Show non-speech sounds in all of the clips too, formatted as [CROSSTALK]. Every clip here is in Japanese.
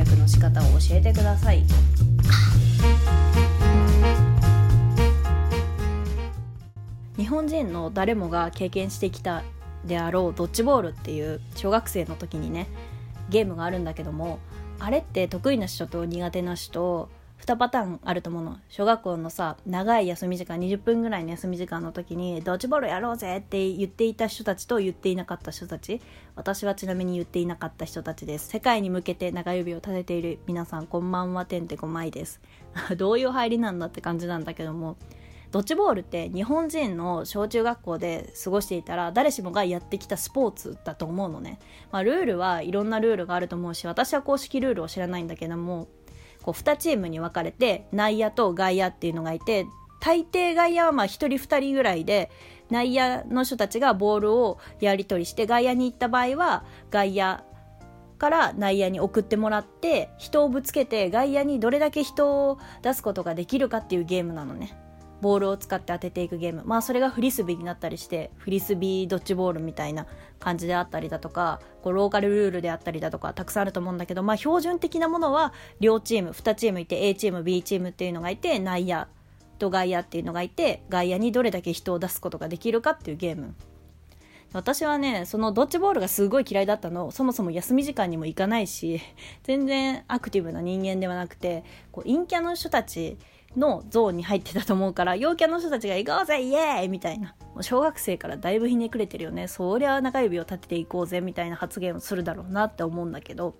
略の仕方を教えてください。日本人の誰もが経験してきたであろうドッジボールっていう小学生の時にねゲームがあるんだけどもあれって得意な人と苦手な人2パターンあると思うの。小学校のさ長い休み時間20分ぐらいの休み時間の時にドッジボールやろうぜって言っていた人たちと言っていなかった人たち。私はちなみに言っていなかった人たちです。世界に向けて長指を立てている皆さんこんばんはてんてこまいです。[LAUGHS] どういう入りなんだって感じなんだけども。ドッジボールって日本人の小中学校で過ごしていたら誰しもがやってきたスポーツだと思うのね、まあ、ルールはいろんなルールがあると思うし私は公式ルールを知らないんだけどもこう2チームに分かれて内野と外野っていうのがいて大抵外野はまあ1人2人ぐらいで内野の人たちがボールをやり取りして外野に行った場合は外野から内野に送ってもらって人をぶつけて外野にどれだけ人を出すことができるかっていうゲームなのね。ボールを使って当てていくゲーム。まあそれがフリスビーになったりしてフリスビードッジボールみたいな感じであったりだとかこうローカルルールであったりだとかたくさんあると思うんだけどまあ標準的なものは両チーム2チームいて A チーム B チームっていうのがいて内野と外野っていうのがいて外野にどれだけ人を出すことができるかっていうゲーム。私はねそのドッジボールがすごい嫌いだったの。そもそも休み時間にも行かないし全然アクティブな人間ではなくてこう陰キャの人たちのゾーンに入ってたと思うから陽キャの人たちが行こうぜイエーイ！みたいな。もう小学生からだいぶひねくれてるよね。そりゃ中指を立てていこうぜみたいな発言をするだろうなって思うんだけど。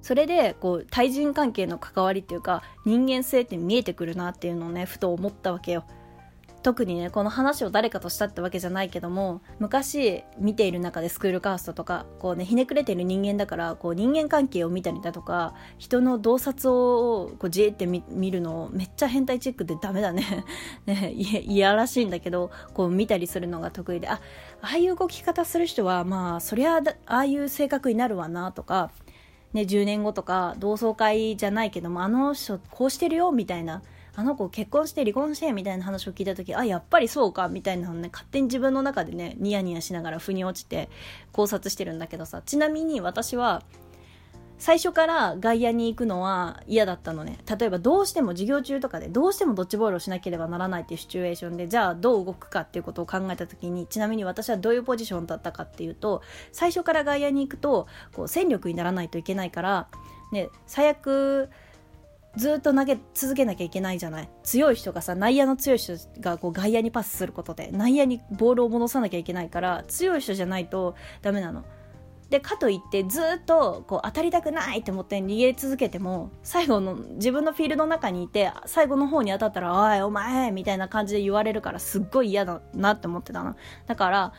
それでこう対人関係の関わりっていうか人間性って見えてくるなっていうのをねふと思ったわけよ。特にねこの話を誰かとしたってわけじゃないけども昔見ている中でスクールカーストとかこうねひねくれてる人間だからこう人間関係を見たりだとか人の洞察をこうじーって見るのめっちゃ変態チェックでダメだね。[LAUGHS] ねいやらしいんだけどこう見たりするのが得意であああいう動き方する人はまあそりゃああいう性格になるわなとかね、10年後とか同窓会じゃないけどもあの人こうしてるよみたいなあの子結婚して離婚してみたいな話を聞いた時あやっぱりそうかみたいなのね勝手に自分の中でねニヤニヤしながら腑に落ちて考察してるんだけどさちなみに私は最初から外野に行くのは嫌だったのね。例えばどうしても授業中とかでどうしてもドッジボールをしなければならないっていうシチュエーションでじゃあどう動くかっていうことを考えた時にちなみに私はどういうポジションだったかっていうと最初から外野に行くとこう戦力にならないといけないから、ね、最悪ずっと投げ続けなきゃいけないじゃない？強い人がさ内野の強い人がこう外野にパスすることで内野にボールを戻さなきゃいけないから強い人じゃないとダメなの。でかといってずっとこう当たりたくないって思って逃げ続けても最後の自分のフィールドの中にいて最後の方に当たったら「おいお前!」みたいな感じで言われるからすっごい嫌だなって思ってたのだから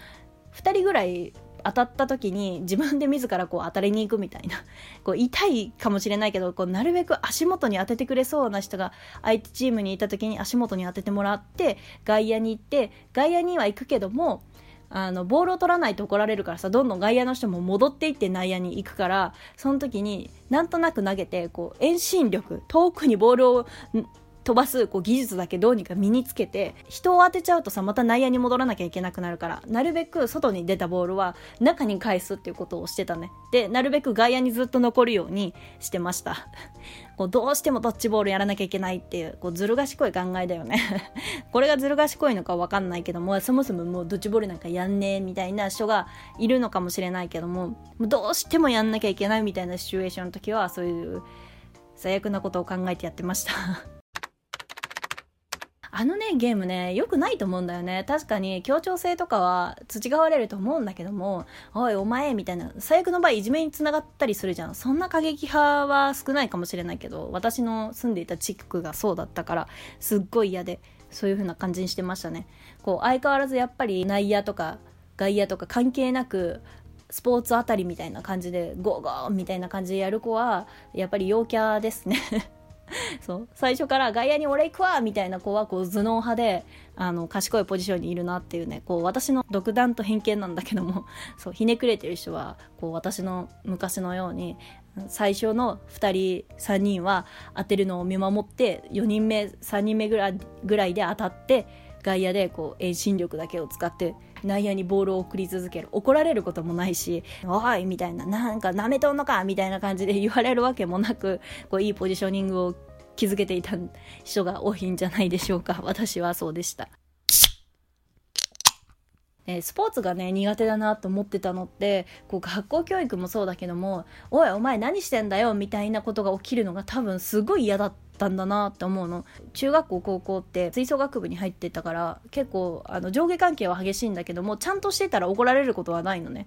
2人ぐらい当たった時に自分で自らこう当たりに行くみたいな。[LAUGHS] こう痛いかもしれないけどこうなるべく足元に当ててくれそうな人が相手チームにいた時に足元に当ててもらって外野に行って外野には行くけどもあのボールを取らないと怒られるからさどんどん外野の人も戻っていって内野に行くからその時になんとなく投げてこう遠心力遠くにボールを飛ばすこう技術だけどうにか身につけて人を当てちゃうとさまた内野に戻らなきゃいけなくなるからなるべく外に出たボールは中に返すっていうことをしてたね。でなるべく外野にずっと残るようにしてました。[LAUGHS] こうどうしてもドッジボールやらなきゃいけないっていうこうずる賢い考えだよね。[LAUGHS] これがずる賢いのか分かんないけどもそもそももうドッジボールなんかやんねえみたいな人がいるのかもしれないけどもどうしてもやんなきゃいけないみたいなシチュエーションの時はそういう最悪なことを考えてやってました。あのね、ゲームね、良くないと思うんだよね。確かに協調性とかは培われると思うんだけども、おい、お前、みたいな、最悪の場合いじめにつながったりするじゃん。そんな過激派は少ないかもしれないけど、私の住んでいた地区がそうだったから、すっごい嫌で、そういう風な感じにしてましたね。こう、相変わらずやっぱり内野とか外野とか関係なく、スポーツあたりみたいな感じで、ゴーゴーみたいな感じでやる子は、やっぱり陽キャですね [LAUGHS] そう。最初から外野に俺行くわみたいな子はこう頭脳派であの賢いポジションにいるなっていうねこう私の独断と偏見なんだけども [LAUGHS] そうひねくれてる人はこう私の昔のように最初の2人3人は当てるのを見守って4人目3人目ぐらいで当たって外野でこう遠心力だけを使って内野にボールを送り続ける怒られることもないし「おい!」みたいな「なんかなめとんのか!」みたいな感じで言われるわけもなくこういいポジショニングを築けていた人が多いんじゃないでしょうか私はそうでした。えスポーツがね苦手だなと思ってたのってこう学校教育もそうだけども「おいお前何してんだよ」みたいなことが起きるのが多分すごい嫌だったたんだなって思うの。中学校高校って吹奏楽部に入ってたから結構あの上下関係は激しいんだけどもちゃんとしてたら怒られることはないのね。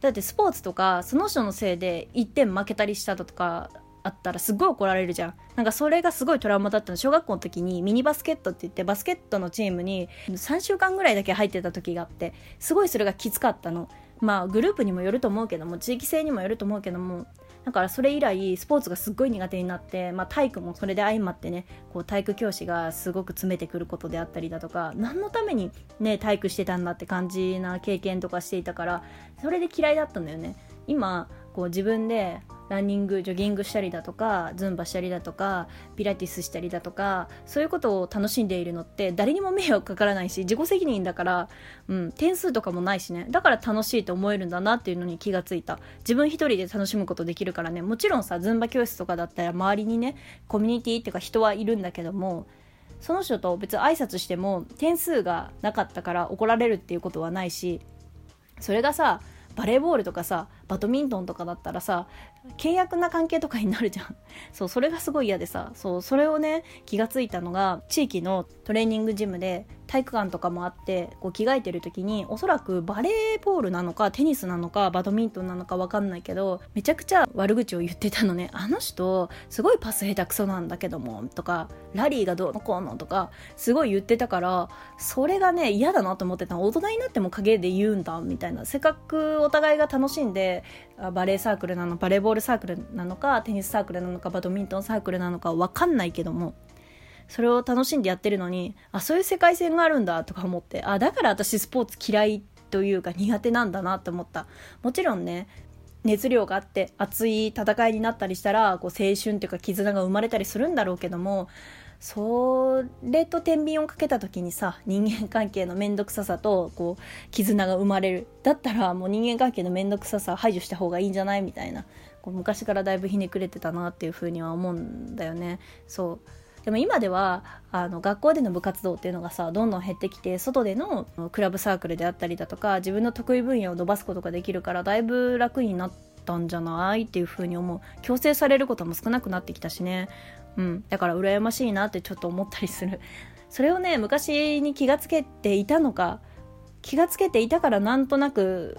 だってスポーツとかその人のせいで1点負けたりしたとかあったらすごい怒られるじゃん。なんかそれがすごいトラウマだったの。小学校の時にミニバスケットって言ってバスケットのチームに3週間ぐらいだけ入ってた時があってすごいそれがきつかったの。まあグループにもよると思うけども地域性にもよると思うけどもだからそれ以来スポーツがすっごい苦手になって、まあ、体育もそれで相まってねこう体育教師がすごく詰めてくることであったりだとか何のためにね体育してたんだって感じな経験とかしていたからそれで嫌いだったんだよね。今こう自分でランニングジョギングしたりだとかズンバしたりだとかピラティスしたりだとかそういうことを楽しんでいるのって誰にも迷惑かからないし自己責任だから、うん、点数とかもないしね。だから楽しいと思えるんだなっていうのに気がついた。自分一人で楽しむことできるからね。もちろんさズンバ教室とかだったら周りにねコミュニティっていうか人はいるんだけどもその人と別に挨拶しても点数がなかったから怒られるっていうことはないしそれがさバレーボールとかさバドミントンとかだったらさ契約な関係とかになるじゃん。[LAUGHS] そうそれがすごい嫌でさそうそれをね気がついたのが地域のトレーニングジムで体育館とかもあってこう着替えてる時におそらくバレーボールなのかテニスなのかバドミントンなのか分かんないけどめちゃくちゃ悪口を言ってたのね。あの人すごいパス下手くそなんだけどもとかラリーがどうのこうのとかすごい言ってたからそれがね嫌だなと思ってた。大人になっても陰で言うんだみたいな。せっかくお互いが楽しんでバレーサークルなのバレーボールサークルなのかテニスサークルなのかバドミントンサークルなのか分かんないけどもそれを楽しんでやってるのにあそういう世界線があるんだとか思ってあだから私スポーツ嫌いというか苦手なんだなと思った。もちろんね熱量があって熱い戦いになったりしたらこう青春っていうか絆が生まれたりするんだろうけどもそれと天秤をかけた時にさ人間関係の面倒くささとこう絆が生まれる。だったらもう人間関係の面倒くささ排除した方がいいんじゃないみたいな。こう昔からだいぶひねくれてたなっていうふうには思うんだよね。そう。でも今ではあの学校での部活動っていうのがさどんどん減ってきて外でのクラブサークルであったりだとか自分の得意分野を伸ばすことができるからだいぶ楽になったんじゃないっていうふうに思う。強制されることも少なくなってきたしね。うん。だから羨ましいなってちょっと思ったりする。それをね昔に気がつけていたのか気がつけていたからなんとなく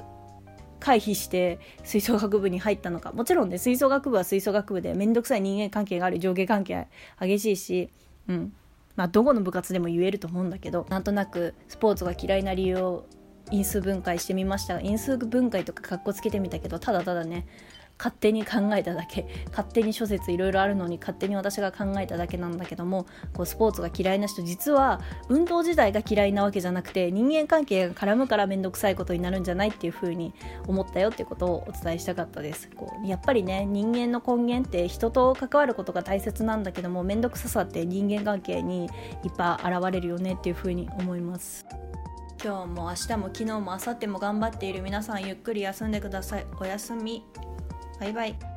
回避して吹奏楽部に入ったのか。もちろんね吹奏楽部は吹奏楽部で面倒くさい人間関係がある上下関係激しいしうん。まあどこの部活でも言えると思うんだけどなんとなくスポーツが嫌いな理由を因数分解してみました。因数分解とかかっこつけてみたけどただただね勝手に考えただけ勝手に諸説いろいろあるのに勝手に私が考えただけなんだけどもこうスポーツが嫌いな人実は運動自体が嫌いなわけじゃなくて人間関係が絡むから面倒くさいことになるんじゃないっていう風に思ったよっていうことをお伝えしたかったです。こうやっぱりね人間の根源って人と関わることが大切なんだけども面倒くささって人間関係にいっぱい現れるよねっていう風に思います。今日も明日も昨日も明後日も頑張っている皆さんゆっくり休んでください。おやすみ。バイバイ。